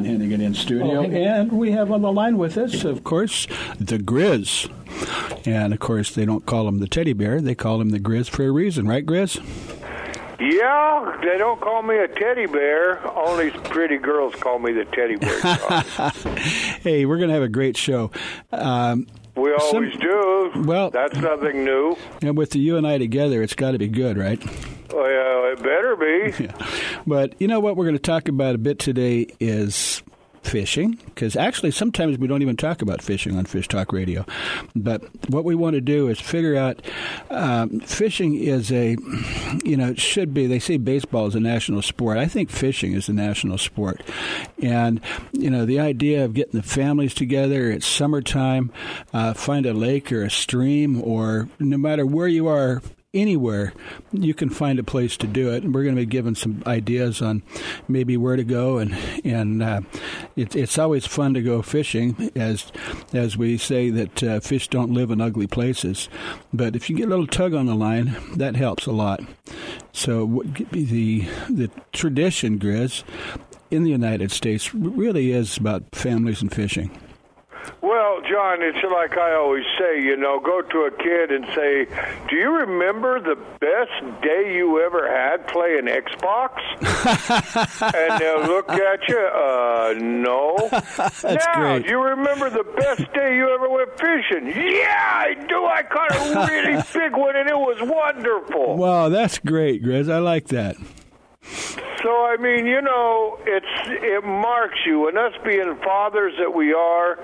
Hennigan in studio, Oh, hey. and we have on the line with us, of course, the Grizz. And of course, they don't call him the teddy bear; they call him the Grizz for a reason, right, Grizz? Yeah, they don't call me a teddy bear. Only pretty girls call me the teddy bear. Hey, we're going to have a great show. Um, we Some- always do. well- that's nothing new. and with the you and I together, it's got to be good, right? Well, it better be. But you know what we're going to talk about a bit today is fishing because actually sometimes we don't even talk about fishing on Fish Talk Radio. But what we want to do is figure out um, fishing is a you know it should be they say baseball is a national sport. I think fishing is a national sport, and you know the idea of getting the families together. It's summertime. Uh, find a lake or a stream or no matter where you are anywhere you can find a place to do it. And we're going to be giving some ideas on maybe where to go. And and uh, it, it's always fun to go fishing as as we say that uh, fish don't live in ugly places. But if you get a little tug on the line that helps a lot. So what- the the tradition grizz in the United States really is about families and fishing Well, John, it's like I always say, you know, go to a kid and say, "Do you remember the best day you ever had playing Xbox?" and they'll look at you, "Uh, no." That's now, great. do you remember the best day you ever went fishing? Yeah, I do. I caught a really big one, and it was wonderful. wow that's great grizz I like that So I mean, you know, it's it marks you, and us being fathers that we are,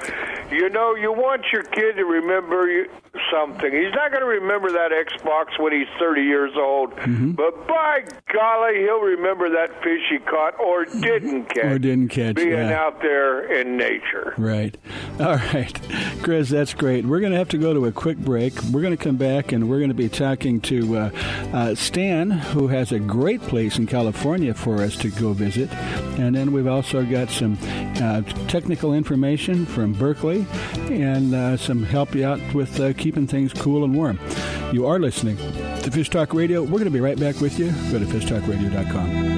you know, you want your kid to remember you, something. He's not going to remember that Xbox when he's 30 years old, Mm-hmm. but by golly, he'll remember that fish he caught or didn't catch. Or didn't catch, being yeah. out there in nature. Right. All right. Chris, that's great. We're going to have to go to a quick break. We're going to come back and we're going to be talking to uh, uh, Stan, who has a great place in California for us to go visit. And then we've also got some uh, technical information from Berkley and uh, some help you out with uh, keeping things cool and warm. You are listening to Fish Talk Radio. We're going to be right back with you. Go to fishtalkradio.com.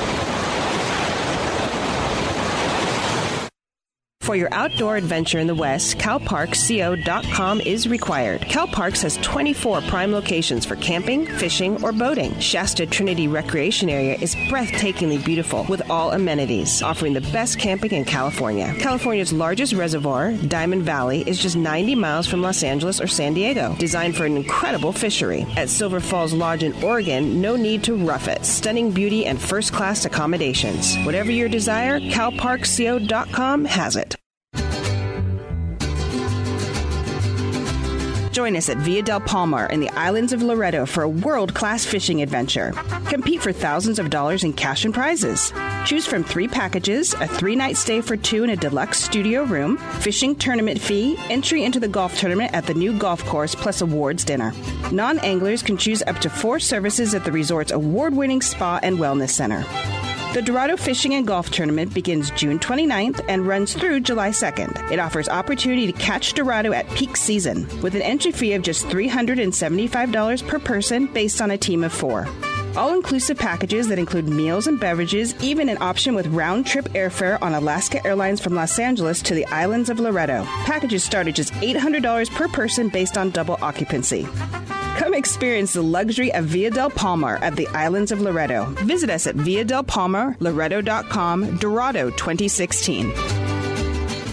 For your outdoor adventure in the West, CalParksCO.com is required. CalParks has 24 prime locations for camping, fishing, or boating. Shasta Trinity Recreation Area is breathtakingly beautiful with all amenities, offering the best camping in California. California's largest reservoir, Diamond Valley, is just 90 miles from Los Angeles or San Diego, designed for an incredible fishery. At Silver Falls Lodge in Oregon, no need to rough it. Stunning beauty and first class accommodations. Whatever your desire, CalParksCO.com has it. Join us at Via del Palmar in the islands of Loreto for a world class fishing adventure. Compete for thousands of dollars in cash and prizes. Choose from three packages a three night stay for two in a deluxe studio room, fishing tournament fee, entry into the golf tournament at the new golf course, plus awards dinner. Non anglers can choose up to four services at the resort's award winning spa and wellness center. The Dorado Fishing and Golf Tournament begins June 29th and runs through July 2nd. It offers opportunity to catch Dorado at peak season with an entry fee of just $375 per person based on a team of four. All inclusive packages that include meals and beverages, even an option with round trip airfare on Alaska Airlines from Los Angeles to the islands of Loreto. Packages start at just $800 per person based on double occupancy. Come experience the luxury of Via del Palmar at the islands of Loreto. Visit us at Via del Palmar, Loretto.com, Dorado 2016.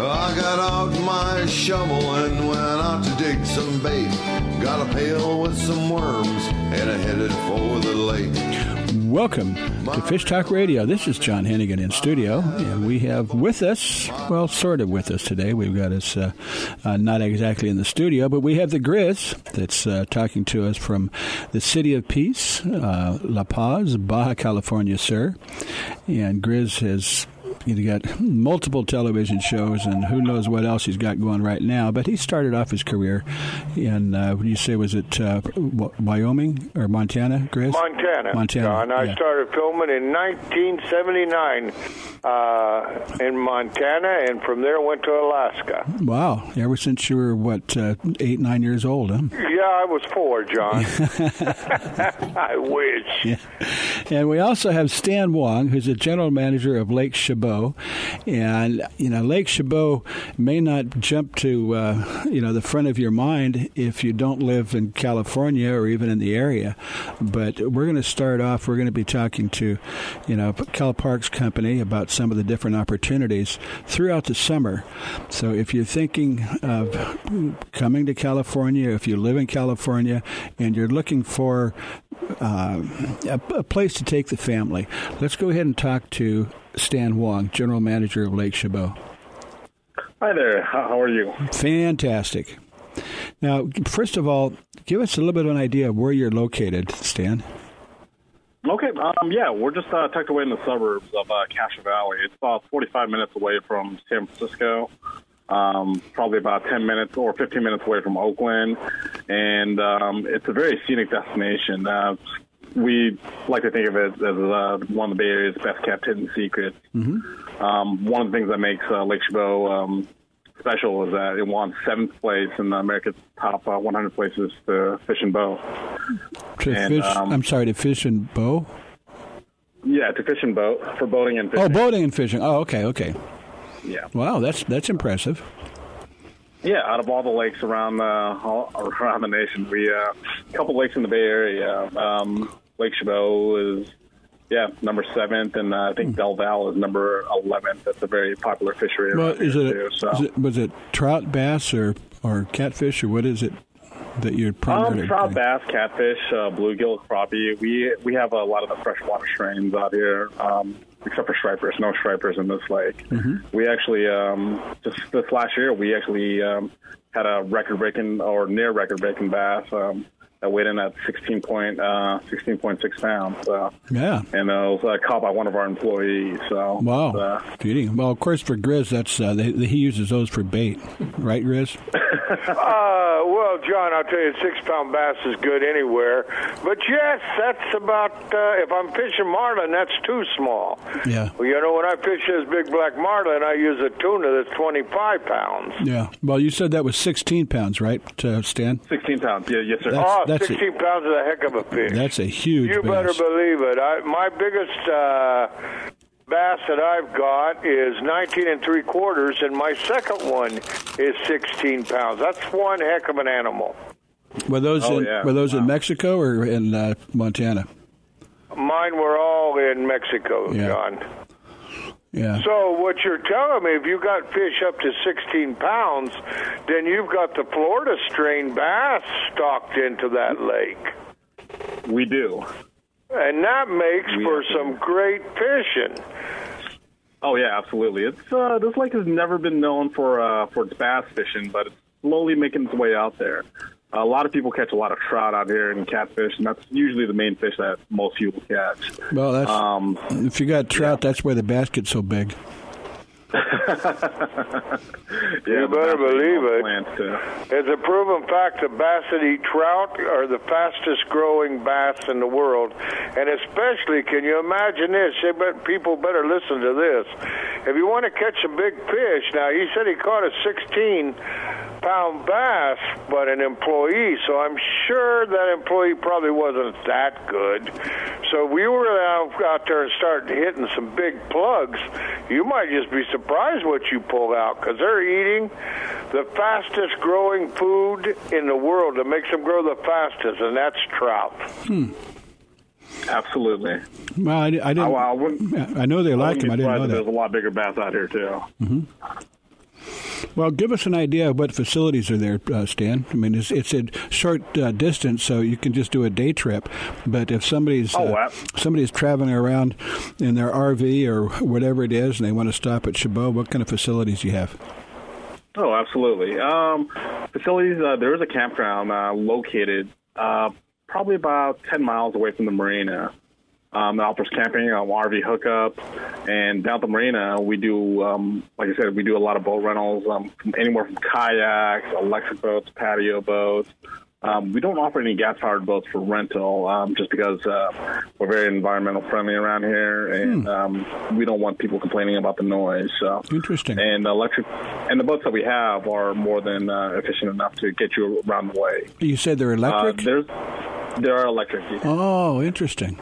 I got out my shovel and went out to dig some bait. Got a pail with some worms and I headed for the lake. Welcome to Fish Talk Radio. This is John Hennigan in studio, and we have with us, well, sort of with us today. We've got us uh, uh, not exactly in the studio, but we have the Grizz that's uh, talking to us from the City of Peace, uh, La Paz, Baja California, sir. And Grizz has He's got multiple television shows, and who knows what else he's got going right now. But he started off his career in, uh, what do you say, was it uh, Wyoming or Montana, Chris? Montana. Montana. John. I yeah. started filming in 1979 uh, in Montana, and from there went to Alaska. Wow. Ever since you were, what, uh, eight, nine years old, huh? Yeah, I was four, John. I wish. Yeah. And we also have Stan Wong, who's the general manager of Lake Chabot. And, you know, Lake Chabot may not jump to, uh, you know, the front of your mind if you don't live in California or even in the area. But we're going to start off, we're going to be talking to, you know, Cal Parks Company about some of the different opportunities throughout the summer. So if you're thinking of coming to California, if you live in California and you're looking for uh, a, a place to take the family, let's go ahead and talk to Stan Wong, General Manager of Lake Chabot. Hi there. How are you? Fantastic. Now, first of all, give us a little bit of an idea of where you're located, Stan. Okay. Um, yeah, we're just uh, tucked away in the suburbs of uh, Castro Valley. It's about 45 minutes away from San Francisco. Um, probably about 10 minutes or 15 minutes away from Oakland, and um, it's a very scenic destination. Uh, we like to think of it as uh, one of the Bay Area's best kept hidden secrets. Um, one of the things that makes uh, Lake Chabot um, special is that it won seventh place in America's top uh, 100 places to fish and bow. To And, fish, um, I'm sorry, to fish and bow? Yeah, to fish and boat for boating and fishing. Oh, boating and fishing. Oh, okay, okay. Yeah, Wow, that's that's impressive. yeah. Out of all the lakes around the all, around the nation, we uh, a couple lakes in the Bay Area. Um, Lake Chabot is yeah number seventh, and uh, I think Del Val is number eleventh. That's a very popular fishery. Well, is here, it, too, so. is it was it trout, bass, or or catfish, or what is it that you're primarily? Um, trout, bass, catfish, uh, bluegill, crappie. We we have a lot of the freshwater strains out here, um, except for stripers. No stripers in this lake. We actually um, just this last year we actually um, had a record-breaking or near record-breaking bass um, that weighed in at 16 point uh, 16.6 pounds. So. Yeah. And uh, it was uh, caught by one of our employees. So Wow. uh, Beauty. Well, of course, for Grizz, that's uh, they, he uses those for bait, right, Grizz? Uh, well, John, I'll tell you, six pound bass is good anywhere. But yes, that's about, uh, if I'm fishing marlin, that's too small. Yeah. Well, you know, when I fish this big black marlin, I use a tuna that's 25 pounds. Yeah. Well, you said that was 16 pounds, right, uh, Stan? 16 pounds. Yeah, yes, sir. That's- oh, that's 16 pounds is a heck of a fish. That's a huge You bass. better believe it. I, my biggest uh, bass that I've got is 19 and three quarters, and my second one is 16 pounds. That's one heck of an animal. Were those Oh, in, yeah. were those in Mexico or in uh, Montana? Mine were all in Mexico, Yeah. John. Yeah. So what you're telling me, if you got fish up to 16 pounds, then you've got the Florida strain bass stocked into that lake. We do. And that makes We for have to- some great fishing. Oh yeah, absolutely. It's uh, this lake has never been known for uh, for its bass fishing, but it's slowly making its way out there. A lot of people catch a lot of trout out here and catfish, and that's usually the main fish that most people catch. Well, that's Um, if you got trout, that's why the basket's so big. Yeah, You better believe it. It's a proven fact that basset eat trout are the fastest growing bass in the world. And especially, can you imagine this? People better listen to this. If you want to catch a big fish, now he said he caught a 16 pound bass, but an employee, so I'm sure that employee probably wasn't that good. So we were out, out there and started hitting some big plugs. You might just be surprised what you pull out because they're eating the fastest growing food in the world that makes them grow the fastest, and that's trout. Hmm. Absolutely. Well, I, I didn't. Oh, I, I. I know they like wouldn't them. I didn't know if There's a lot bigger bass out here too. Mm-hmm. Well, give us an idea of what facilities are there, uh, Stan. I mean, it's, it's a short uh, distance, so you can just do a day trip. But if somebody's Oh, uh, somebody's traveling around in their RV or whatever it is, and they want to stop at Chabot, what kind of facilities do you have? Oh, absolutely. Um, facilities. Uh, there is a campground uh, located uh, probably about ten miles away from the marina. Um, offers camping, um, RV hookup, and down at the marina, we do, um, like I said, we do a lot of boat rentals, um, from anywhere from kayaks, electric boats, patio boats. Um, we don't offer any gas-powered boats for rental, um, just because uh, we're very environmental friendly around here, and um, we don't want people complaining about the noise. So Interesting. and electric and the boats that we have are more than uh, efficient enough to get you around the way. You said they're Uh, electric. there's there are electric. oh, interesting.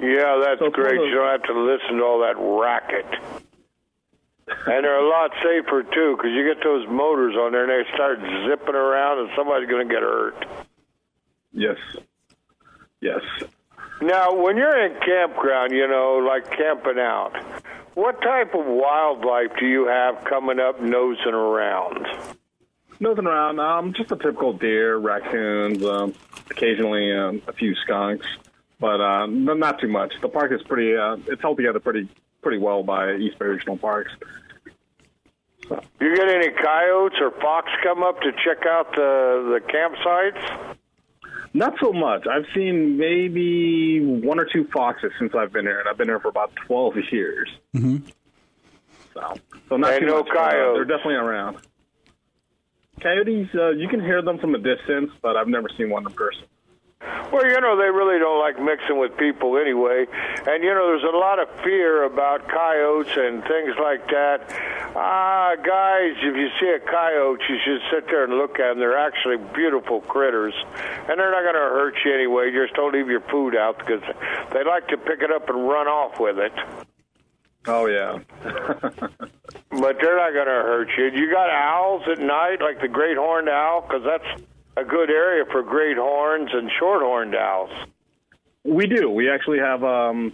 Yeah, that's So great. You don't have to listen to all that racket. And they're a lot safer too, because you get those motors on there and they start zipping around, and somebody's going to get hurt. Yes, yes. Now, when you're in campground, you know, like camping out, what type of wildlife do you have coming up nosing around? Nosing around, um, just a typical deer, raccoons, um, occasionally um, a few skunks, but uh, not too much. The park is pretty. Uh, it's held together pretty pretty well by East Bay Regional Parks. Do you get any coyotes or fox come up to check out the the campsites? Not so much. I've seen maybe one or two foxes since I've been here, and I've been here for about twelve years. Mm-hmm. So, so not And too no much. uh, coyotes. they're definitely around. Coyotes, uh, you can hear them from a distance, but I've never seen one in person. Well, you know, they really don't like mixing with people anyway. And, you know, there's a lot of fear about coyotes and things like that. Ah, guys, if you see a coyote, you should sit there and look at them. They're actually beautiful critters. And they're not going to hurt you anyway. Just don't leave your food out because they like to pick it up and run off with it. Oh yeah, But they're not going to hurt you. You got owls at night, like the great horned owl, because that's a good area for great horns and short horned owls. we do. We actually have um,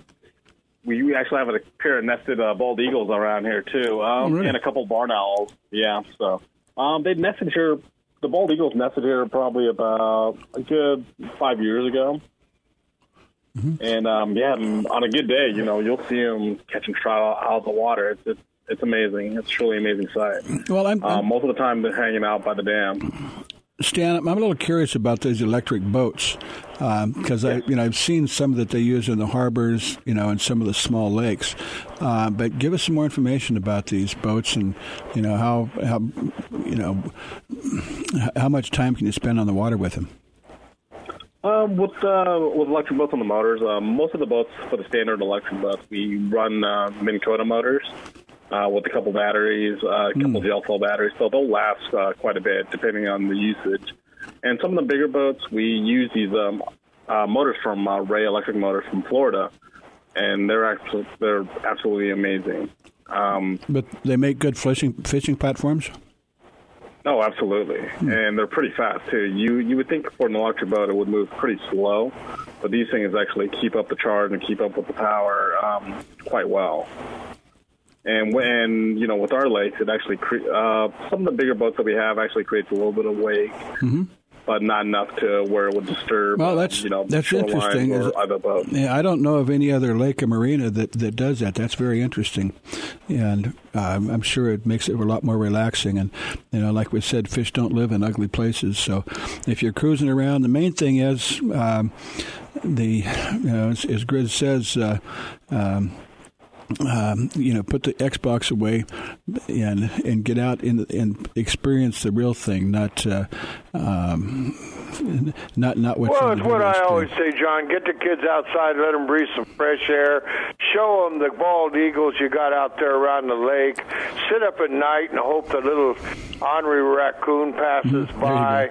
we we actually have a pair of nested uh, bald eagles around here too, um, really? and a couple barn owls. Yeah, so um, they nested here. The bald eagles nested here probably about a good five years ago. And um, yeah, on a good day, you know, you'll see them catching trout out of the water. It's it's, it's amazing. It's truly amazing sight. Well, I'm, I'm Um, most of the time, they're hanging out by the dam. Stan, I'm a little curious about those electric boats because I, you know, I've seen some that they use in the harbors, you know, and some of the small lakes. Uh, but give us some more information about these boats and, you know, how how you know how much time can you spend on the water with them? Um, with uh, with electric boats on the motors, um, most of the boats for the standard electric boats, we run uh, Minn Kota motors uh, with a couple batteries, uh, a couple gel cell batteries, so they'll last uh, quite a bit depending on the usage. And some of the bigger boats, we use these um, uh, motors from uh, Ray Electric Motors from Florida, and they're actually they're absolutely amazing. Um, But they make good fishing fishing platforms. Oh, absolutely, and they're pretty fast too. You you would think for an electric boat it would move pretty slow, but these things actually keep up the charge and keep up with the power um, quite well. And when you know with our lakes, it actually cre- uh, some of the bigger boats that we have actually creates a little bit of wake. but not enough to where it would disturb. Well, that's you know that's interesting. Is- other boats. yeah, I don't know of any other lake or marina that, that does that. That's very interesting, and um, I'm sure it makes it a lot more relaxing. And you know, like we said, fish don't live in ugly places. So if you're cruising around, the main thing is um, the you know, as, as Grizz says. Uh, um, um, you know, put the Xbox away and and get out in, and experience the real thing, not uh, um, not not what. Well, it's what I always say, John. Get the kids outside, let them breathe some fresh air. Show them the bald eagles you got out there around the lake. Sit up at night and hope the little ornery raccoon passes Mm-hmm. by.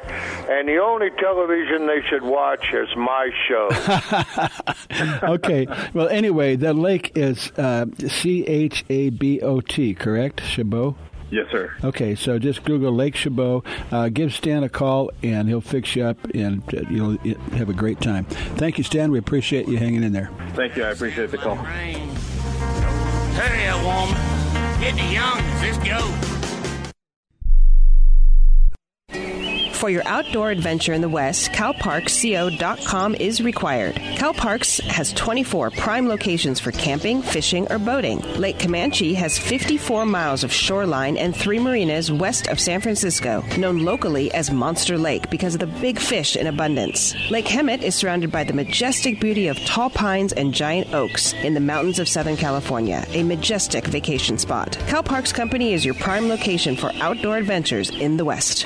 And the only television they should watch is my show. okay. Well, anyway, the lake is uh, C H A B O T, correct? Chabot. Yes, sir. Okay, so just Google Lake Chabot. Uh, give Stan a call, and he'll fix you up, and uh, you'll have a great time. Thank you, Stan. We appreciate you hanging in there. Thank you. I appreciate the call. Hurry up, woman. Get the youngins. Let's go. For your outdoor adventure in the West, CalParksCO.com is required. CalParks has 24 prime locations for camping, fishing, or boating. Lake Camanche has 54 miles of shoreline and three marinas west of San Francisco, known locally as Monster Lake because of the big fish in abundance. Lake Hemet is surrounded by the majestic beauty of tall pines and giant oaks in the mountains of Southern California, a majestic vacation spot. CalParks Company is your prime location for outdoor adventures in the West.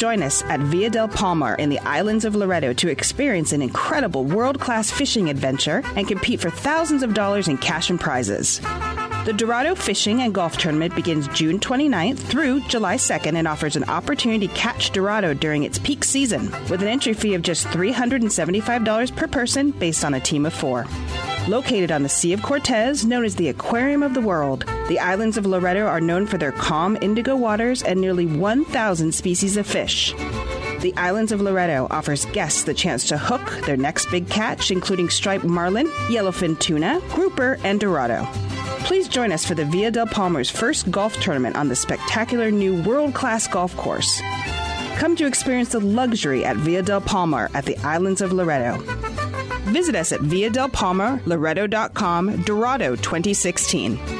Join us at Via del Palmar in the islands of Loreto to experience an incredible world class fishing adventure and compete for thousands of dollars in cash and prizes. The Dorado Fishing and Golf Tournament begins June 29th through July 2nd and offers an opportunity to catch Dorado during its peak season with an entry fee of just $375 per person based on a team of four. Located on the Sea of Cortez, known as the Aquarium of the World, the islands of Loreto are known for their calm indigo waters and nearly 1,000 species of fish. The islands of Loreto offers guests the chance to hook their next big catch, including striped marlin, yellowfin tuna, grouper, and dorado. Please join us for the Via del Palmar's first golf tournament on the spectacular new world class golf course. Come to experience the luxury at Via del Palmar at the islands of Loreto. Visit us at Via del Palmar, Loreto.com, Dorado 2016.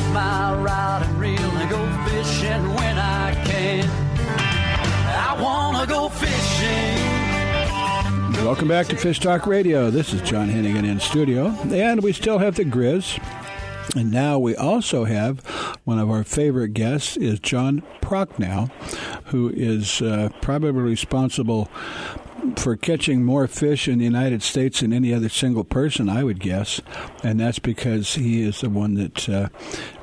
My rod and reel and go fishing when I can. I wanna go fishing. Welcome back to Fish Talk Radio. This is John Hennigan in studio, and we still have the Grizz. And now we also have one of our favorite guests is John Prochnow, who is uh, probably responsible for catching more fish in the United States than any other single person, I would guess. And that's because he is the one that uh,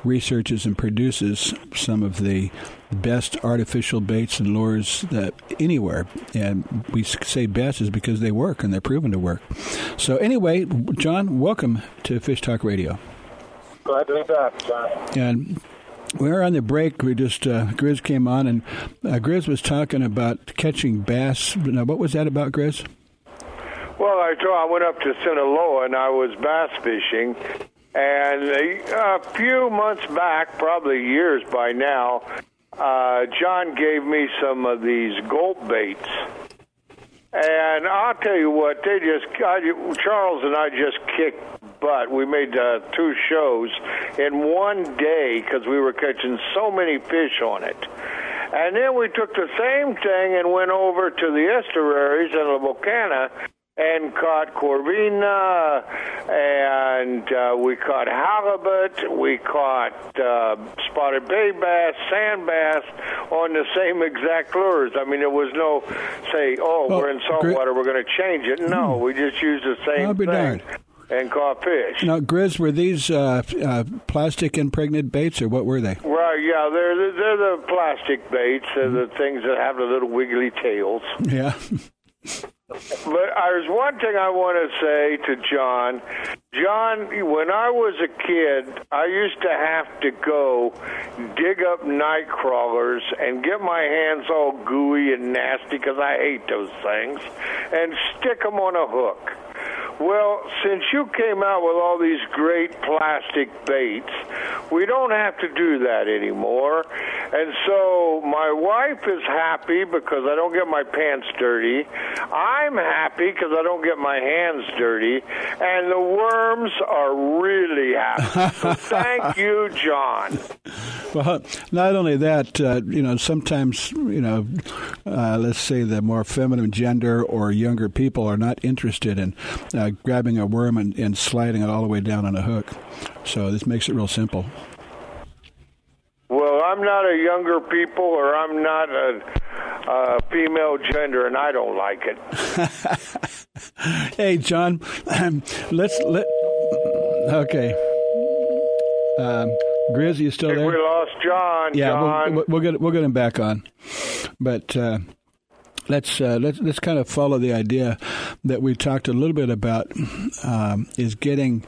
researches and produces some of the best artificial baits and lures that anywhere. And we say best is because they work and they're proven to work. So anyway, John, welcome to Fish Talk Radio. Glad to be back, John. And we were on the break. We just uh, Grizz came on, and uh, Grizz was talking about catching bass. Now, what was that about, Grizz? Well, I I went up to Sinaloa and I was bass fishing, and a, a few months back, probably years by now, uh, John gave me some of these gulp baits. And I'll tell you what, they just I, Charles and I just kicked butt. We made uh, two shows in one day because we were catching so many fish on it. And then we took the same thing and went over to the estuaries in La Bocana and caught corvina, and uh, we caught halibut, we caught uh, spotted bay bass, sand bass on the same exact lures. I mean, there was no say, oh, Well, we're in saltwater, we're going to change it. No, we just used the same I'll be thing darned. And caught fish. Now, Grizz, were these uh, uh, plastic impregnated baits, or what were they? Right, yeah, they're the, they're the plastic baits, they're the things that have the little wiggly tails. Yeah. But there's one thing I want to say to John. John, when I was a kid, I used to have to go dig up night crawlers and get my hands all gooey and nasty because I hate those things, and stick them on a hook. Well, since you came out with all these great plastic baits, we don't have to do that anymore. And so my wife is happy because I don't get my pants dirty. I'm happy because I don't get my hands dirty. And the worms are really happy. So thank you, John. Well, not only that, uh, you know, sometimes, you know, uh, let's say the more feminine gender or younger people are not interested in uh, grabbing a worm and, and sliding it all the way down on a hook. So this makes it real simple. Well, I'm not a younger people, or I'm not a, a female gender, and I don't like it. hey, John, let's let. Okay. Um, Grizz, you still there? we lost John. yeah, John. we'll, we'll get we'll get him back on, but uh, let's uh, let's let's kind of follow the idea that we talked a little bit about um, is getting.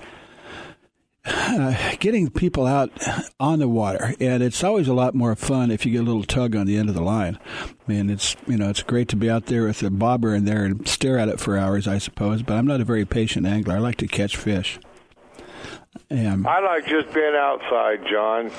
Uh, getting people out on the water, and it's always a lot more fun if you get a little tug on the end of the line. I mean, it's you know it's great to be out there with a bobber in there and stare at it for hours, I suppose. But I'm not a very patient angler. I like to catch fish. I like just being outside, John.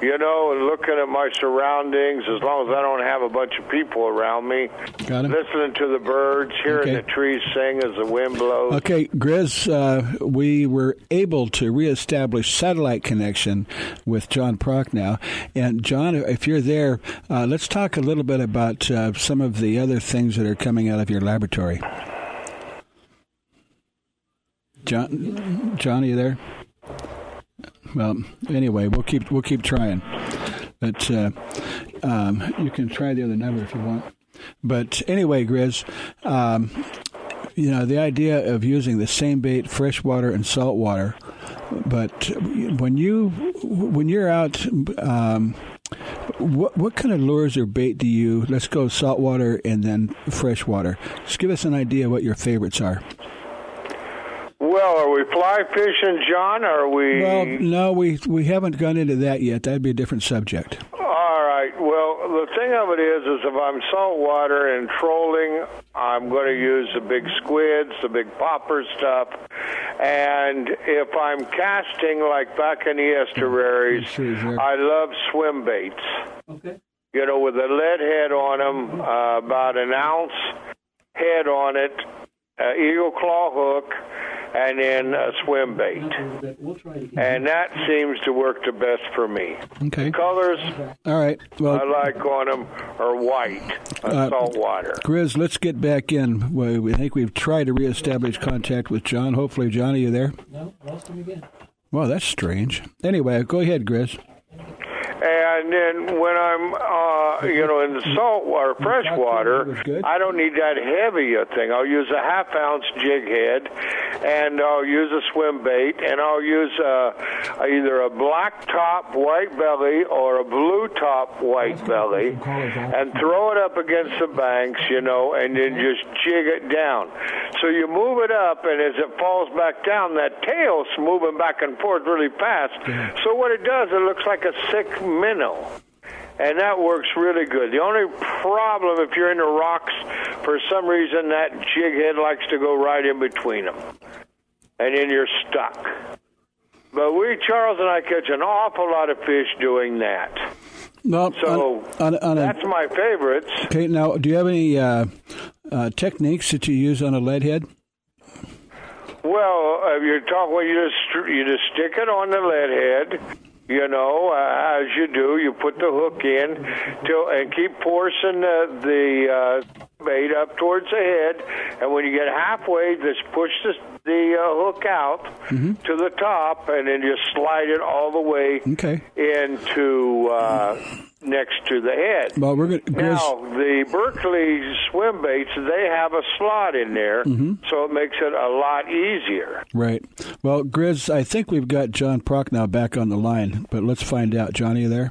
You know, and looking at my surroundings. As long as I don't have a bunch of people around me, Got him. listening to the birds, hearing Okay. the trees sing as the wind blows. Okay, Grizz, uh, we were able to reestablish satellite connection with John Prochnow, And, John, if you're there, uh, let's talk a little bit about uh, some of the other things that are coming out of your laboratory. John, John, are you there? Well, anyway, we'll keep we'll keep trying, but uh, um, you can try the other number if you want. But anyway, Grizz, um, you know the idea of using the same bait, freshwater and saltwater. But when you when you're out, um, what what kind of lures or bait do you? Let's go saltwater and then freshwater. Just give us an idea what your favorites are. Well, are we fly fishing, John? Or are we? Well, no, we we haven't gone into that yet. That'd be a different subject. All right. Well, the thing of it is, is if I'm saltwater and trolling, I'm going to use the big squids, the big popper stuff, and if I'm casting like back in the estuaries, sure. I love swim baits. Okay. You know, with a lead head on them, uh, about an ounce head on it, uh, eagle claw hook, and then a swim bait. And that seems to work the best for me. Okay. Colors All right. Well, I like on them are white, uh, salt water. Grizz, let's get back in. We, we think we've tried to reestablish contact with John. Hopefully, John, are you there? No, lost him again. Well, that's strange. Anyway, go ahead, Grizz. And and then when I'm, uh, you know, in the salt water, fresh water, I don't need that heavy a thing. I'll use a half ounce jig head, and I'll use a swim bait, and I'll use uh, either a black top white belly or a blue top white belly, and throw it up against the banks, you know, and then just jig it down. So you move it up, and as it falls back down, that tail's moving back and forth really fast. So what it does, it looks like a sick minnow. And that works really good. The only problem, if you're in the rocks, for some reason that jig head likes to go right in between them. And then you're stuck. But we, Charles and I, catch an awful lot of fish doing that. Well, So on, on, on a, that's my favorites. okay, now, do you have any uh, uh, techniques that you use on a lead head? Well, uh, you're talking. Well, you just you just stick it on the lead head. You know, uh, as you do, you put the hook in till and keep forcing the, the uh, bait up towards the head. And when you get halfway, just push the, the uh, hook out to the top, and then just slide it all the way Okay. into uh, next to the head. Well, we're going to. Now, the Berkley swim baits, they have a slot in there, mm-hmm. so it makes it a lot easier. Right. Well, Grizz, I think we've got John Prochnow back on the line, but let's find out. Johnny, you there?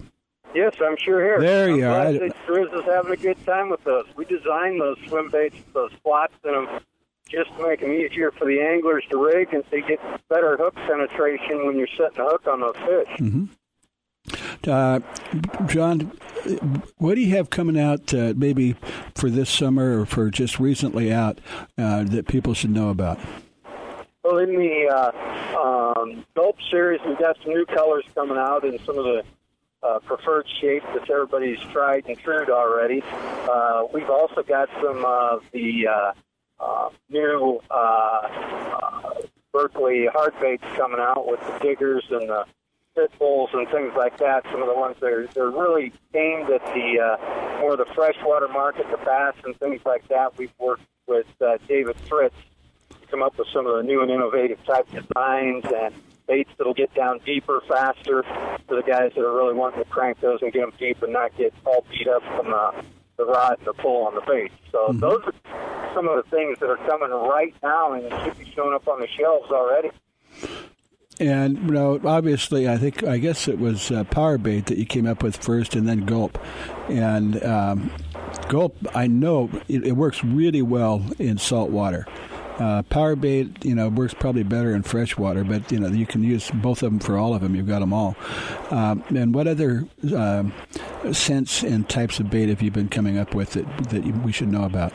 Yes, I'm sure here. There you I'm are. glad that Grizz is having a good time with us. We designed those swim baits, those slots in them, just to make them easier for the anglers to rig and to get better hook penetration when you're setting a hook on those fish. Mm-hmm. Uh, John, what do you have coming out uh, maybe for this summer or for just recently out uh, that people should know about? Well, in the uh, um, series, we've got some new colors coming out in some of the uh, preferred shapes that everybody's tried and true already. Uh, we've also got some of the uh, new Berkley hard baits coming out with the diggers and the pit bulls and things like that. Some of the ones that are they're really aimed at the uh, more the freshwater market, the bass and things like that. We've worked with uh, David Fritts to come up with some of the new and innovative type designs and baits that'll get down deeper faster for the guys that are really wanting to crank those and get them deep and not get all beat up from the, the rod and the pull on the bait. So those are some of the things that are coming right now and should be showing up on the shelves already. And you know, obviously, I think I guess it was uh, Power Bait that you came up with first, and then Gulp. And um, Gulp, I know it, it works really well in salt water. Uh, power bait, you know, works probably better in fresh water, but you know you can use both of them for all of them. You've got them all. Um, and what other um, scents and types of bait have you been coming up with that that we should know about?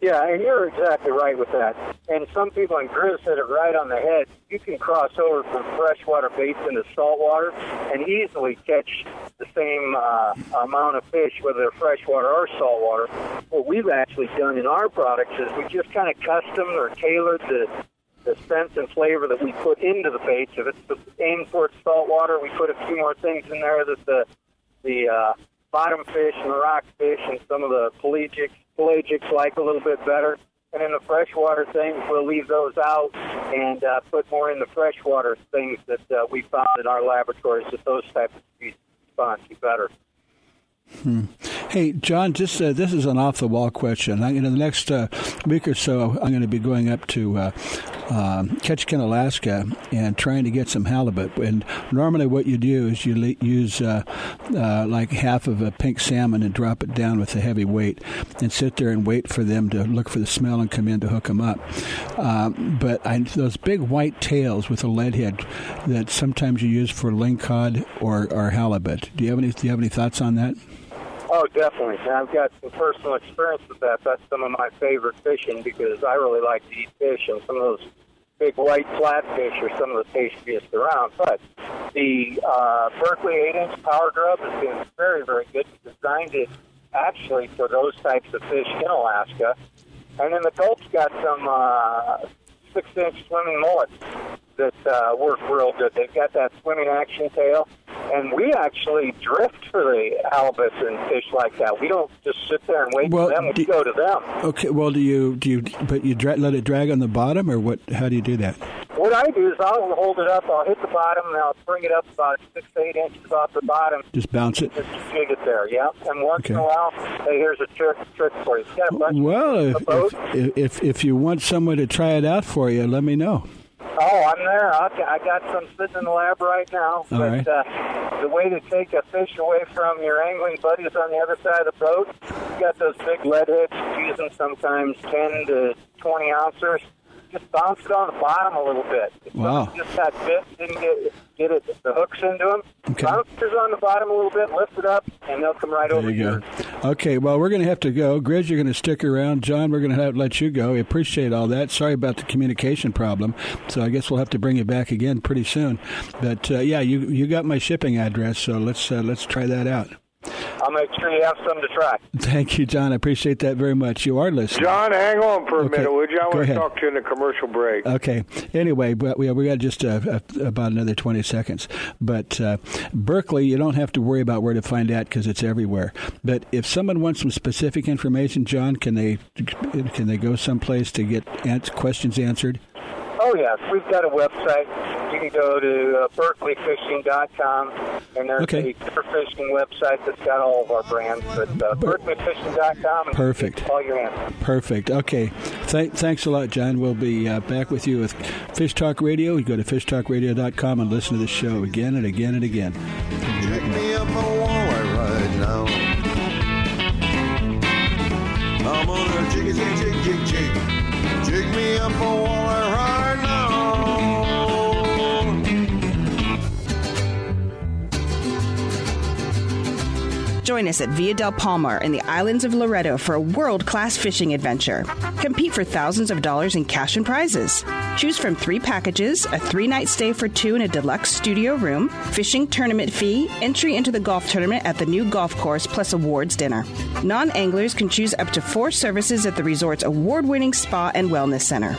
Yeah, and you're exactly right with that. And some people, and Grizz hit it right on the head. You can cross over from freshwater baits into saltwater and easily catch the same uh, amount of fish, whether they're freshwater or saltwater. What we've actually done in our products is we just kind of custom or tailored the the scent and flavor that we put into the baits. If it's aimed towards saltwater, we put a few more things in there that the the uh, bottom fish and rock fish and some of the pelagic pelagics like a little bit better. And in the freshwater things, we'll leave those out and uh, put more in the freshwater things that uh, we found in our laboratories that those types of species respond to better. Hmm. Hey, John, just uh, this is an off the wall question. I, in the next uh, week or so, I'm going to be going up to uh, um, Ketchikan, Alaska, and trying to get some halibut. And normally, what you do is you le- use uh, uh, like half of a pink salmon and drop it down with a heavy weight, and sit there and wait for them to look for the smell and come in to hook them up. Um, but I, those big white tails with a lead head that sometimes you use for lingcod or, or halibut. Do you have any? Do you have any thoughts on that? Oh, definitely. And I've got some personal experience with that. That's some of my favorite fishing because I really like to eat fish, and some of those big white flatfish are some of the tastiest around. But the uh, Berkley 8-inch Power Grub has been very, very good. Designed it actually for those types of fish in Alaska. And then the Gulp's got some uh, six-inch swimming mullets that uh, work real good. They've got that swimming action tail, and we actually drift for the halibut and fish like that. We don't just sit there and wait Well, for them. We do- go to them. Okay. Well, do you do you but you dra- let it drag on the bottom, or what? How do you do that? What I do is I'll hold it up, I'll hit the bottom, and I'll bring it up about six eight inches off the bottom. Just bounce it. Just jig it there, yeah. And once Okay. in a while, hey, here's a trick trick for you. You got a bunch Well, of if, if, if if you want someone to try it out for you, let me know. Oh, I'm there. I'll, I got some sitting in the lab right now. All but right. uh, the way to take a fish away from your angling buddies on the other side of the boat, you got those big lead hooks, use them sometimes 10 to 20 ounces. Just bounce it on the bottom a little bit. If Wow. Just got bit, didn't get get it the hooks into them. Okay. Bounce it on the bottom a little bit, lift it up, and they'll come right over There you yours. go. Okay, well, we're going to have to go. Grizz, you're going to stick around. John, we're going to have to let you go. We appreciate all that. Sorry about the communication problem. So I guess we'll have to bring you back again pretty soon. But uh, yeah, you you got my shipping address, so let's uh, let's try that out. I'll make sure you have some to try. Thank you, John. I appreciate that very much. You are listening. John, hang on for a Okay, minute, would you? I go want ahead. to talk to you in the commercial break. Okay. Anyway, but we we got just uh, uh, about another twenty seconds. But uh, Berkley, you don't have to worry about where to find that because it's everywhere. But if someone wants some specific information, John, can they can they go someplace to get questions answered? Oh, yes. We've got a website. You can go to uh, berkleyfishing.com, and there's Okay. a pure fishing website that's got all of our brands. But uh, berkleyfishing.com and Perfect. all your answers. Perfect. Okay. Th- thanks a lot, John. We'll be uh, back with you with Fish Talk Radio. You go to fishtalkradio.com and listen to the show again and again and again. Join us at Via del Palmar in the islands of Loreto for a world class fishing adventure. Compete for thousands of dollars in cash and prizes. Choose from three packages a three night stay for two in a deluxe studio room, fishing tournament fee, entry into the golf tournament at the new golf course, plus awards dinner. Non anglers can choose up to four services at the resort's award winning spa and wellness center.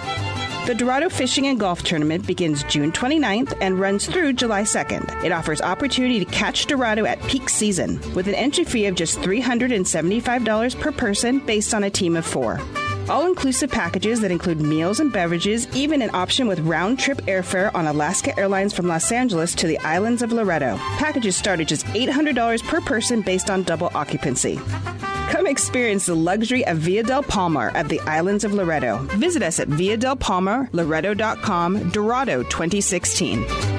The Dorado Fishing and Golf Tournament begins June 29th and runs through July 2nd. It offers opportunity to catch Dorado at peak season with an entry fee of just $375 per person based on a team of four. All inclusive packages that include meals and beverages, even an option with round trip airfare on Alaska Airlines from Los Angeles to the islands of Loreto. Packages start at just $800 per person based on double occupancy. Experience the luxury of Via del Palmar at the islands of Loreto. Visit us at Via del Palmar, Loreto.com, Dorado 2016.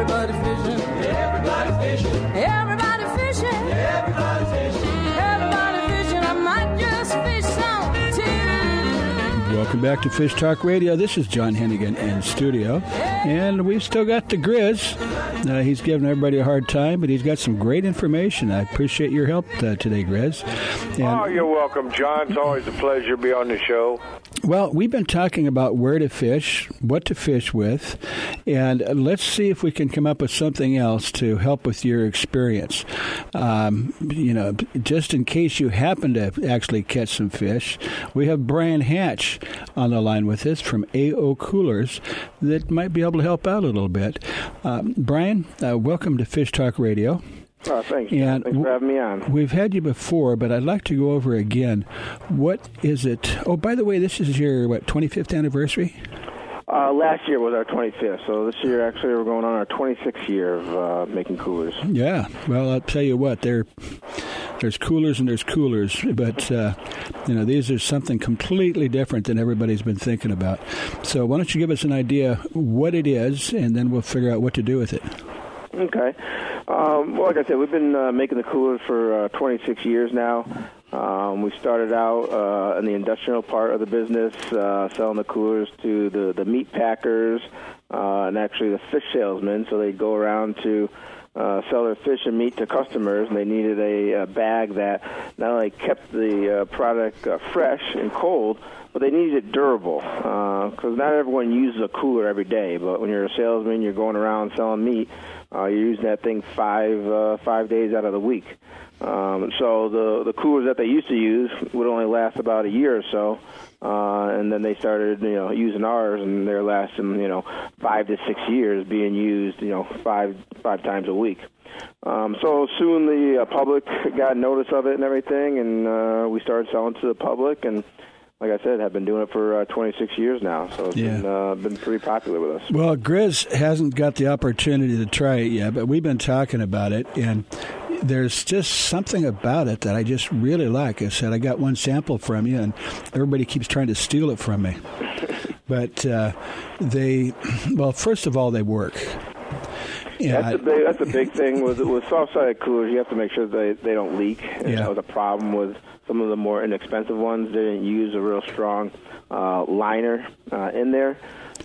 Everybody fishing. Everybody fishing. Everybody fishing. Everybody fishing. Everybody fishing. I might just fish some too. Welcome back to Fish Talk Radio. This is John Hennigan in studio, and we've still got the Grizz. Uh, he's giving everybody a hard time, but he's got some great information. I appreciate your help uh, today, Grizz. And, oh, you're welcome, John. It's always a pleasure to be on the show. Well, we've been talking about where to fish, what to fish with, and let's see if we can come up with something else to help with your experience. Um, you know, just in case you happen to actually catch some fish, we have Brian Hatch on the line with us from AO Coolers that might be able to help out a little bit. Um, Brian, uh, welcome to Fish Talk Radio. Oh, thanks. And thanks for having me on. We've had you before, but I'd like to go over again. What is it? Oh, by the way, this is your what 25th anniversary. Uh, last year was our 25th, so this year actually we're going on our 26th year of uh, making coolers. Yeah, well, I'll tell you what, there, there's coolers and there's coolers, but uh, you know these are something completely different than everybody's been thinking about. So why don't you give us an idea what it is, and then we'll figure out what to do with it. Okay. Um, well, like I said, we've been uh, making the coolers for uh, 26 years now. Um, we started out uh, in the industrial part of the business, uh, selling the coolers to the, the meat packers uh, and actually the fish salesmen. So they'd go around to uh, sell their fish and meat to customers, and they needed a, a bag that not only kept the uh, product uh, fresh and cold, but they needed it durable because not everyone uses a cooler every day. But when you're a salesman, you're going around selling meat. Uh, you're using that thing five uh, five days out of the week. Um, so the the coolers that they used to use would only last about a year or so, uh, and then they started you know using ours, and they're lasting you know five to six years, being used you know five five times a week. Um, so soon the uh, public got notice of it and everything, and uh, we started selling to the public and like I said, have been doing it for uh, 26 years now, so it's Yeah. been uh, been pretty popular with us. Well, Grizz hasn't got the opportunity to try it yet, but we've been talking about it, and there's just something about it that I just really like. I said I got one sample from you, and everybody keeps trying to steal it from me. But uh, they, well, first of all, they work. Yeah, that's a big that's a big thing with with soft sided coolers. You have to make sure they they don't leak. And Yeah. that was a problem with some of the more inexpensive ones. They didn't use a real strong uh, liner uh, in there.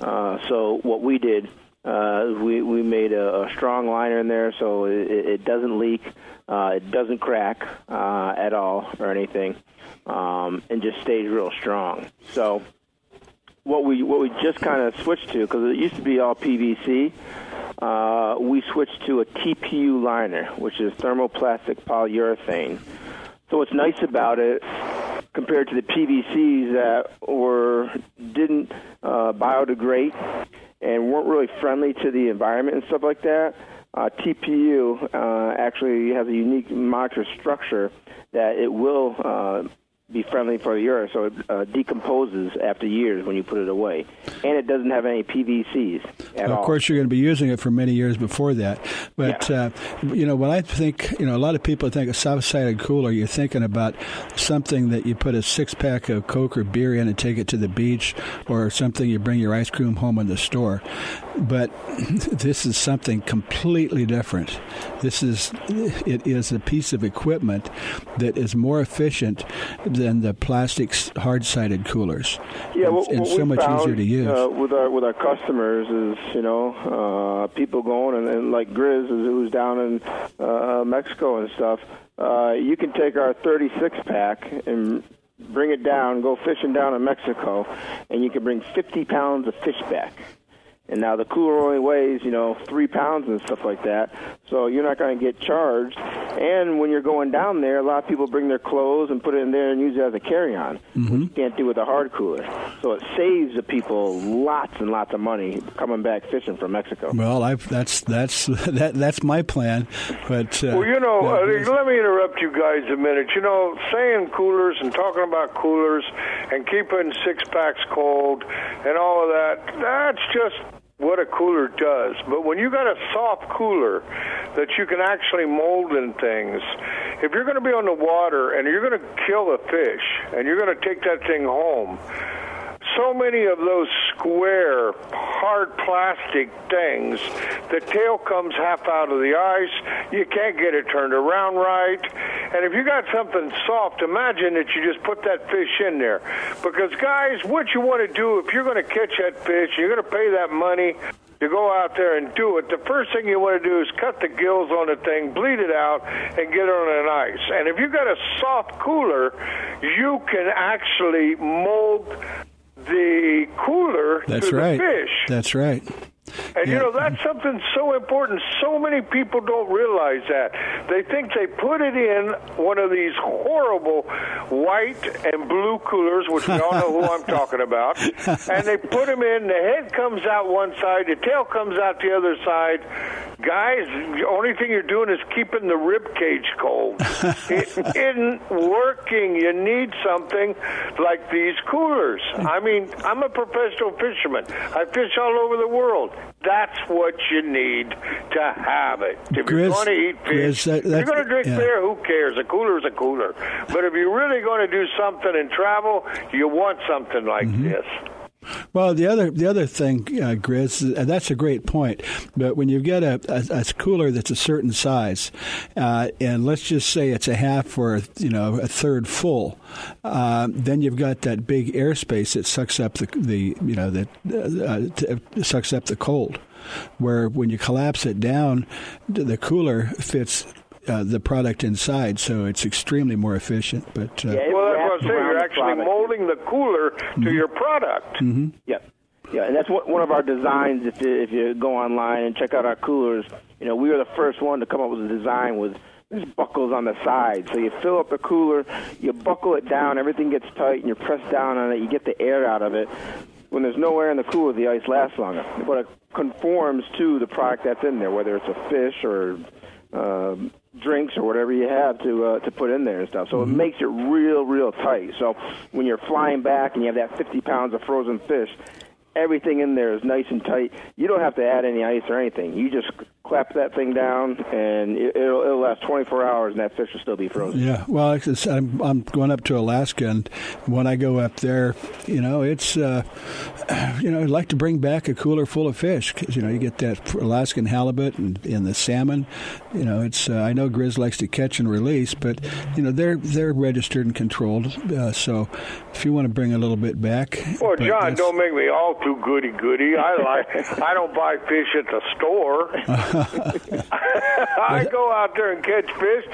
Uh, so what we did. Uh, we we made a, a strong liner in there, so it, it doesn't leak, uh, it doesn't crack uh, at all or anything, um, and just stays real strong. So what we what we just kind of switched to because it used to be all PVC. Uh, we switched to a TPU liner, which is thermoplastic polyurethane. So what's nice about it, compared to the PVCs that were didn't uh, biodegrade and weren't really friendly to the environment and stuff like that, uh, TPU uh, actually has a unique molecular structure that it will uh, be friendly for the earth, so it uh, decomposes after years when you put it away, and it doesn't have any PVCs at of all. course, you're going to be using it for many years before that. But uh, you know, when I think, you know, a lot of people think a soft-sided cooler, you're thinking about something that you put a six-pack of Coke or beer in and take it to the beach, or something you bring your ice cream home in the store. But this is something completely different. This is it is a piece of equipment that is more efficient than the plastic hard-sided coolers. Yeah, and, what, and so much found, easier to use. Uh, with our with our customers is you know uh, people going and, and like Grizz is who's down in uh, Mexico and stuff. Uh, you can take our 36 pack and bring it down, go fishing down in Mexico, and you can bring 50 pounds of fish back. And now the cooler only weighs, you know, three pounds and stuff like that. So you're not going to get charged. And when you're going down there, a lot of people bring their clothes and put it in there and use it as a carry-on. Mm-hmm. You can't do with a hard cooler. So it saves the people lots and lots of money coming back fishing from Mexico. Well, I've, that's that's that that's my plan, but uh, Well, you know, that- uh, let me interrupt you guys a minute. You know, saying coolers and talking about coolers and keeping six packs cold and all of that, that's just what a cooler does. But when you got a soft cooler that you can actually mold in things, if you're going to be on the water and you're going to kill a fish and you're going to take that thing home, so many of those square, hard plastic things, the tail comes half out of the ice. You can't get it turned around right. And if you got something soft, imagine that you just put that fish in there. Because, guys, what you want to do if you're going to catch that fish, you're going to pay that money to go out there and do it, the first thing you want to do is cut the gills on the thing, bleed it out, and get it on an ice. And if you've got a soft cooler, you can actually mold the cooler That's to right. the fish. That's right. And you know that's something so important. So many people don't realize that. They think they put it in one of these horrible white and blue coolers, which we all know who I'm talking about. And they put them in. The head comes out one side, the tail comes out the other side. Guys, the only thing you're doing is keeping the rib cage cold. it isn't working. You need something like these coolers. I mean, I'm a professional fisherman. I fish all over the world. That's what you need to have it. If you're going to eat fish, Grizz, that- if you're going to drink yeah. beer, who cares? A cooler's a cooler. But if you're really going to do something and travel, you want something like Mm-hmm. this. Well, the other the other thing, uh, Grizz, uh, that's a great point. But when you've got a, a, a cooler that's a certain size, uh, and let's just say it's a half or you know a third full, uh, then you've got that big airspace that sucks up the the you know that uh, sucks up the cold. Where when you collapse it down, the cooler fits. Uh, the product inside, so it's extremely more efficient. But uh, well, that's what I'm saying. You're actually product. molding the cooler to your product. hmm Yep. Yeah, and that's what, one of our designs. If you, if you go online and check out our coolers, you know we were the first one to come up with a design with there's buckles on the side. So you fill up the cooler, you buckle it down, everything gets tight, and you press down on it. You get the air out of it. When there's no air in the cooler, the ice lasts longer. But it conforms to the product that's in there, whether it's a fish or um, drinks or whatever you have to uh, to put in there and stuff. So it makes it real, real tight. So when you're flying back and you have that 50 pounds of frozen fish, everything in there is nice and tight. You don't have to add any ice or anything. You just clap that thing down, and it, it'll, it'll last 24 hours, and that fish will still be frozen. Yeah, well, it's, I'm I'm going up to Alaska, and when I go up there, you know, it's uh, you know, I'd like to bring back a cooler full of fish because you know you get that Alaskan halibut and, and the salmon. You know, it's uh, I know Grizz likes to catch and release, but you know they're they're registered and controlled. Uh, so if you want to bring a little bit back, Well, John, don't make me all too goody goody. I like. I don't buy fish at the store. I go out there and catch fish.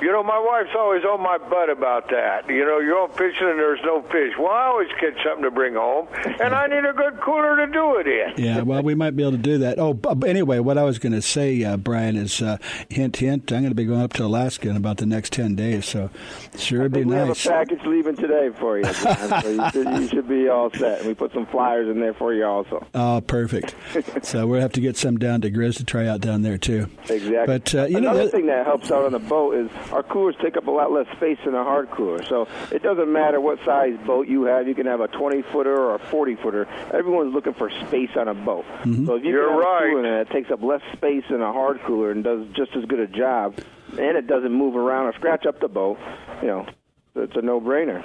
You know, my wife's always on my butt about that. You know, you're on fishing and there's no fish. Well, I always catch something to bring home, and I need a good cooler to do it in. Yeah, well, we might be able to do that. Oh, but anyway, what I was going to say, uh, Brian, is uh, hint, hint. I'm going to be going up to Alaska in about the next ten days, so sure it'd be we nice. have a package leaving today for you, so you should, you should be all set. We put some flyers in there for you also. Oh, perfect. so we'll have to get some down to Grizz to try out down there too. Exactly. But uh, you know, Another that- thing that helps out on the boat is our coolers take up a lot less space than a hard cooler. So it doesn't matter what size boat you have. You can have a 20 footer or a 40 footer. Everyone's looking for space on a boat. Mm-hmm. So if you You're can have right. a cooler that takes up less space than a hard cooler and does just as good a job, and it doesn't move around or scratch up the boat, you know, it's a no-brainer.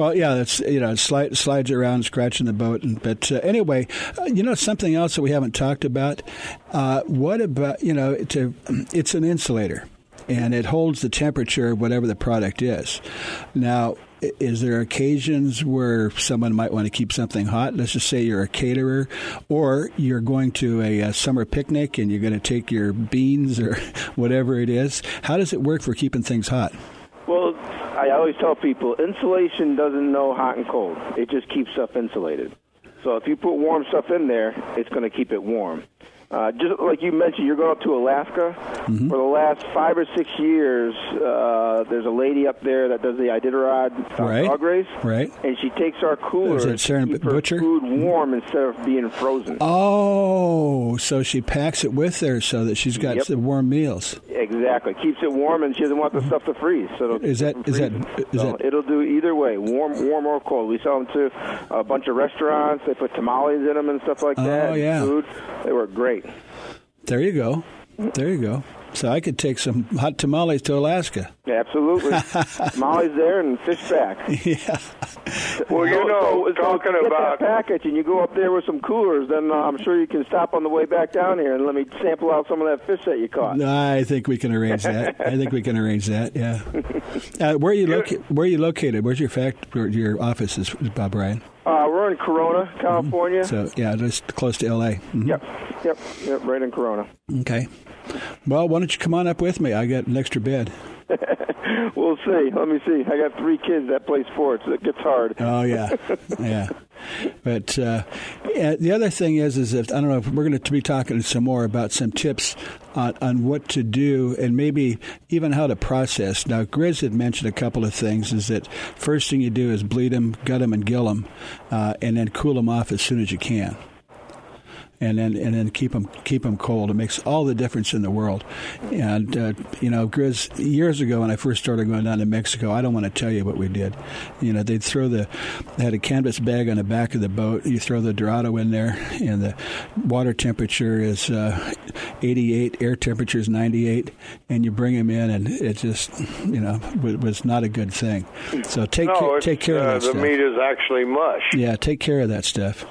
Well, yeah, that's you know, it slide, slides around, scratching the boat. And, but uh, anyway, uh, you know, something else that we haven't talked about. Uh, what about you know, to, it's an insulator, and it holds the temperature of whatever the product is. Now, is there occasions where someone might want to keep something hot? Let's just say you're a caterer, or you're going to a, uh summer picnic and you're going to take your beans or whatever it is. How does it work for keeping things hot? Well, I always tell people insulation doesn't know hot and cold. It just keeps stuff insulated. So if you put warm stuff in there, it's going to keep it warm. Uh, just like you mentioned, you're going up to Alaska. Mm-hmm. For the last five or six years, uh, there's a lady up there that does the Iditarod uh, Right. dog race, Right. and she takes our coolers to Sharon keep her Butcher? food warm instead of being frozen. Oh, so she packs it with her so that she's got Yep. some warm meals. Exactly, keeps it warm, and she doesn't want the stuff to freeze. So it'll Is that- is that- is So that- it'll do either way, warm, warm or cold. We sell them to a bunch of restaurants. They put tamales in them and stuff like that. Oh, yeah. Food. They work great. There you go. There you go. So I could take some hot tamales to Alaska. Absolutely. tamales there and fish back. Yeah. Well, you know, so- so talking get about that package and you go up there with some coolers, then uh, I'm sure you can stop on the way back down here and let me sample out some of that fish that you caught. No, I think we can arrange that. I think we can arrange that. Yeah. Uh, where are you loca- Where are you located? Where's your fact? Your office is, Bob Ryan? Uh, we're in Corona, California. So yeah, just close to L.A. Mhm. Yep, yep, yep, right in Corona. Okay. Well, why don't you come on up with me? I got an extra bed. we'll see. Let me see. I got three kids that play sports. It gets hard. Oh yeah, yeah. But uh, the other thing is, is that I don't know if we're going to be talking some more about some tips on, on what to do and maybe even how to process. Now, Grizz had mentioned a couple of things. Is that first thing you do is bleed them, gut them, and gill them, uh, and then cool them off as soon as you can. And then, and then keep them keep them cold. It makes all the difference in the world. And uh, you know, Grizz, years ago when I first started going down to Mexico, I don't want to tell you what we did. You know, they'd throw the they had a canvas bag on the back of the boat. You throw the Dorado in there, and the water temperature is uh, 88, air temperature is 98, and you bring them in, and it just you know wa- was not a good thing. So take no, ca- take care uh, of that the stuff. meat is actually mush. Yeah, take care of that stuff.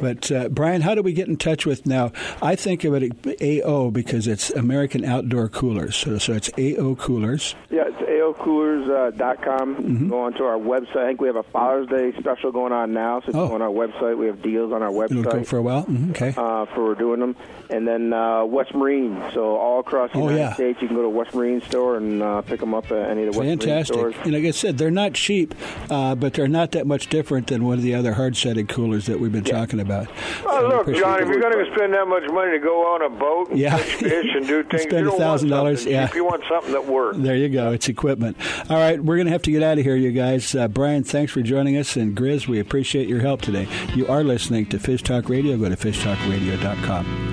But uh, Brian, how do we get in touch with now? I think of it AO because it's American Outdoor Coolers. So, so it's AO Coolers. Yeah, it's aocoolers.com. dot com. Mm-hmm. Go onto our website. I think we have a Father's Day special going on now. So Oh. go on our website. We have deals on our It'll go website for a while. Mhm, okay. uh, for doing them. And then uh, West Marine. So all across the Oh, United yeah. States, you can go to West Marine store and uh, pick them up at any of the West Marine Fantastic. stores. And like I said, they're not cheap, uh, but they're not that much different than one of the other hard-sided coolers that we've been talking about. Oh, look, appreciate John, it. if you're going to spend that much money to go on a boat and Yeah. fish fish and do things, Spend you don't want $1,000, something yeah. cheap. You want something that works. There you go. It's equipment. All right, we're going to have to get out of here, you guys. Uh, Brian, thanks for joining us. And Grizz, we appreciate your help today. You are listening to Fish Talk Radio. Go to fishtalkradio.com.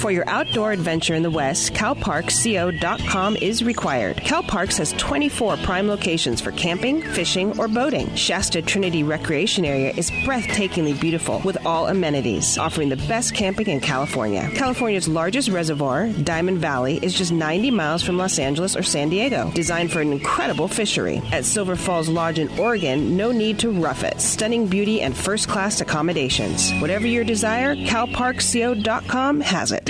For your outdoor adventure in the West, CalParksCO.com is required. CalParks has 24 prime locations for camping, fishing, or boating. Shasta Trinity Recreation Area is breathtakingly beautiful with all amenities, offering the best camping in California. California's largest reservoir, Diamond Valley, is just 90 miles from Los Angeles or San Diego, designed for an incredible fishery. At Silver Falls Lodge in Oregon, no need to rough it. Stunning beauty and first class accommodations. Whatever your desire, CalParksCO.com has it.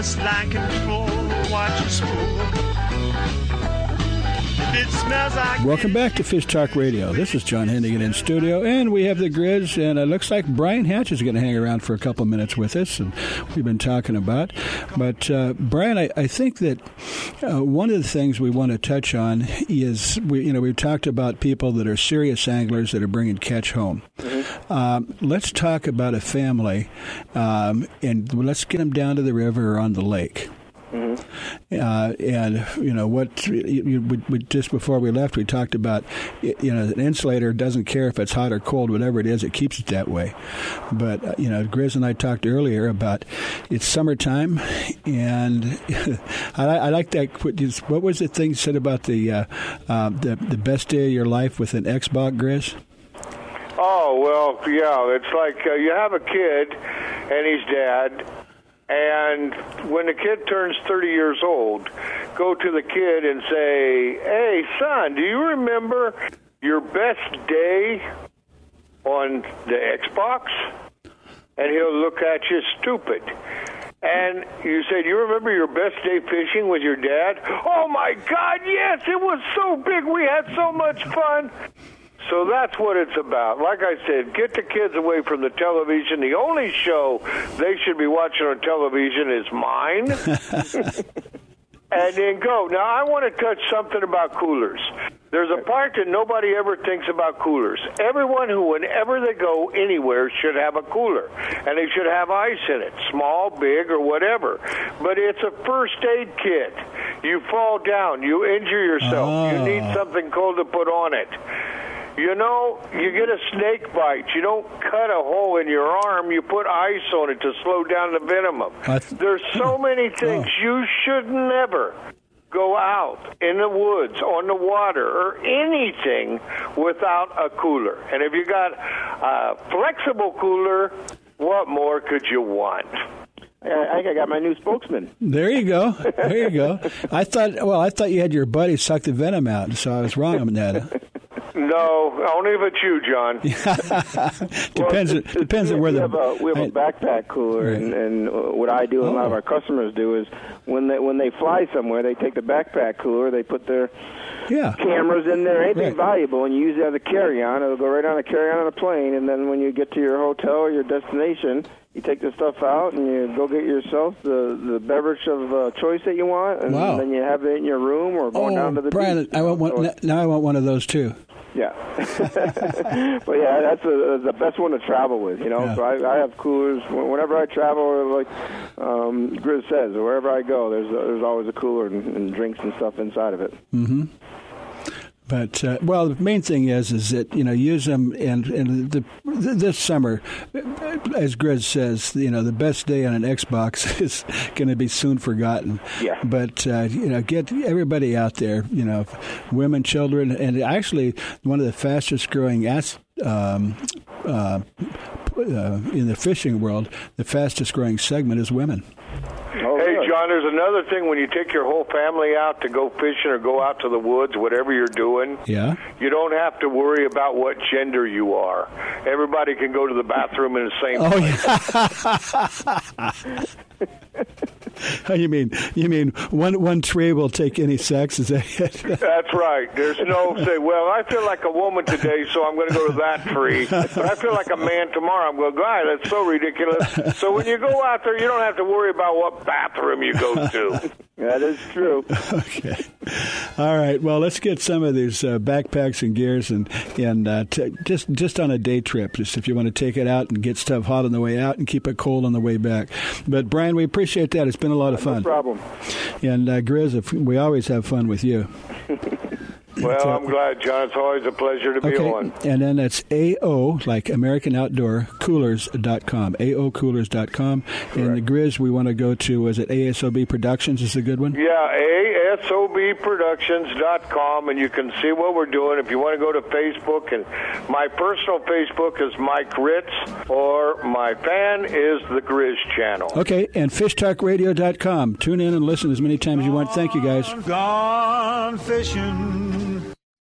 Oh, yes, line control. Watch your spool. If it smells like Welcome back to Fish Talk Radio. This is John Hennigan in studio, and we have the Grizz, and it looks like Brian Hatch is going to hang around for a couple minutes with us, and we've been talking about. But uh, Brian, I, I think that uh, one of the things we want to touch on is we, you know, we've talked about people that are serious anglers that are bringing catch home. Um, let's talk about a family, um, and let's get them down to the river or on the lake. Uh, and you know what? You, we, just before we left, we talked about you know an insulator doesn't care if it's hot or cold, whatever it is, it keeps it that way. But uh, you know, Grizz and I talked earlier about it's summertime, and I, I like that. What was the thing said about the uh, uh, the the best day of your life with an Xbox, Grizz? Oh well, yeah. It's like uh, you have a kid and he's dad, and when the kid turns 30 years old, go to the kid and say, "Hey, son, do you remember your best day on the Xbox?" And he'll look at you stupid. And you say, Do you remember your best day fishing with your dad? Oh my God, yes, it was so big. We had so much fun. So that's what it's about. Like I said, get the kids away from the television. The only show they should be watching on television is mine. and then go. Now, I want to touch something about coolers. There's a part that nobody ever thinks about coolers. Everyone who, whenever they go anywhere, should have a cooler. And they should have ice in it, small, big, or whatever. But it's a first aid kit. You fall down, you injure yourself, you Oh. need ah. something cold to put on it. You know, you get a snake bite. You don't cut a hole in your arm. You put ice on it to slow down the venom. Th- There's so hmm. many things you should never go out in the woods, on the water, or anything without a cooler. And if you got a flexible cooler, what more could you want? I, think I got my new spokesman. There you go. There you go. I thought. Well, I thought you had your buddy suck the venom out, so I was wrong on that. No, only if it's you, John. depends. depends on where we the. have a, we have a backpack cooler, and, and uh, what I do and a lot of our customers do is when they when they fly somewhere, they take the backpack cooler, they put their yeah. cameras in there, anything Right. valuable, and you use it as a carry-on. It'll go right on a carry-on on a plane, and then when you get to your hotel or your destination, you take the stuff out and you go get yourself the the beverage of uh, choice that you want, and Wow. then you have it in your room or going Oh, down to the Brian, beach. I want one. Now I want one of those too. Yeah, but yeah, that's a, the best one to travel with. You know, Yeah. so I, I have coolers whenever I travel. Like um, Grizz says, wherever I go, there's a, there's always a cooler and, and drinks and stuff inside of it. hmm But uh, well, the main thing is is that you know use them and and the, this summer, as Grizz says, you know the best day on an Xbox is going to be soon forgotten. Yeah. But uh, you know, get everybody out there. You know, women, children, and actually one of the fastest growing as um, uh, uh, in the fishing world, the fastest growing segment is women. There's another thing when you take your whole family out to go fishing or go out to the woods, whatever you're doing, Yeah. you don't have to worry about what gender you are. Everybody can go to the bathroom in the same Oh yeah. you mean you mean one one tray will take any sex? Is that it? That's right. There's no say, well, I feel like a woman today, so I'm going to go to that tree. But I feel like a man tomorrow. I'm going, God, that's so ridiculous. So when you go out there, you don't have to worry about what bathroom you go to. That is true. okay. All right. Well, let's get some of these uh, backpacks and gears and and uh, t- just just on a day trip. Just if you want to take it out and get stuff hot on the way out and keep it cold on the way back. But Brian, we appreciate that. It's been a lot of fun. No problem. And uh, Grizz, if we always have fun with you. Well, I'm glad, John. It's always a pleasure to be Okay, on. and then that's AO, like American Outdoor Coolers.com, AOCoolers.com. And the Grizz we want to go to, is it ASOB Productions is a good one? Yeah, ASOBProductions.com, and you can see what we're doing. If you want to go to Facebook, and my personal Facebook is Mike Ritz, or my fan is the Grizz channel. Okay, and fishtalkradio.com. Tune in and listen as many times as you want. Thank you, guys. Gone fishing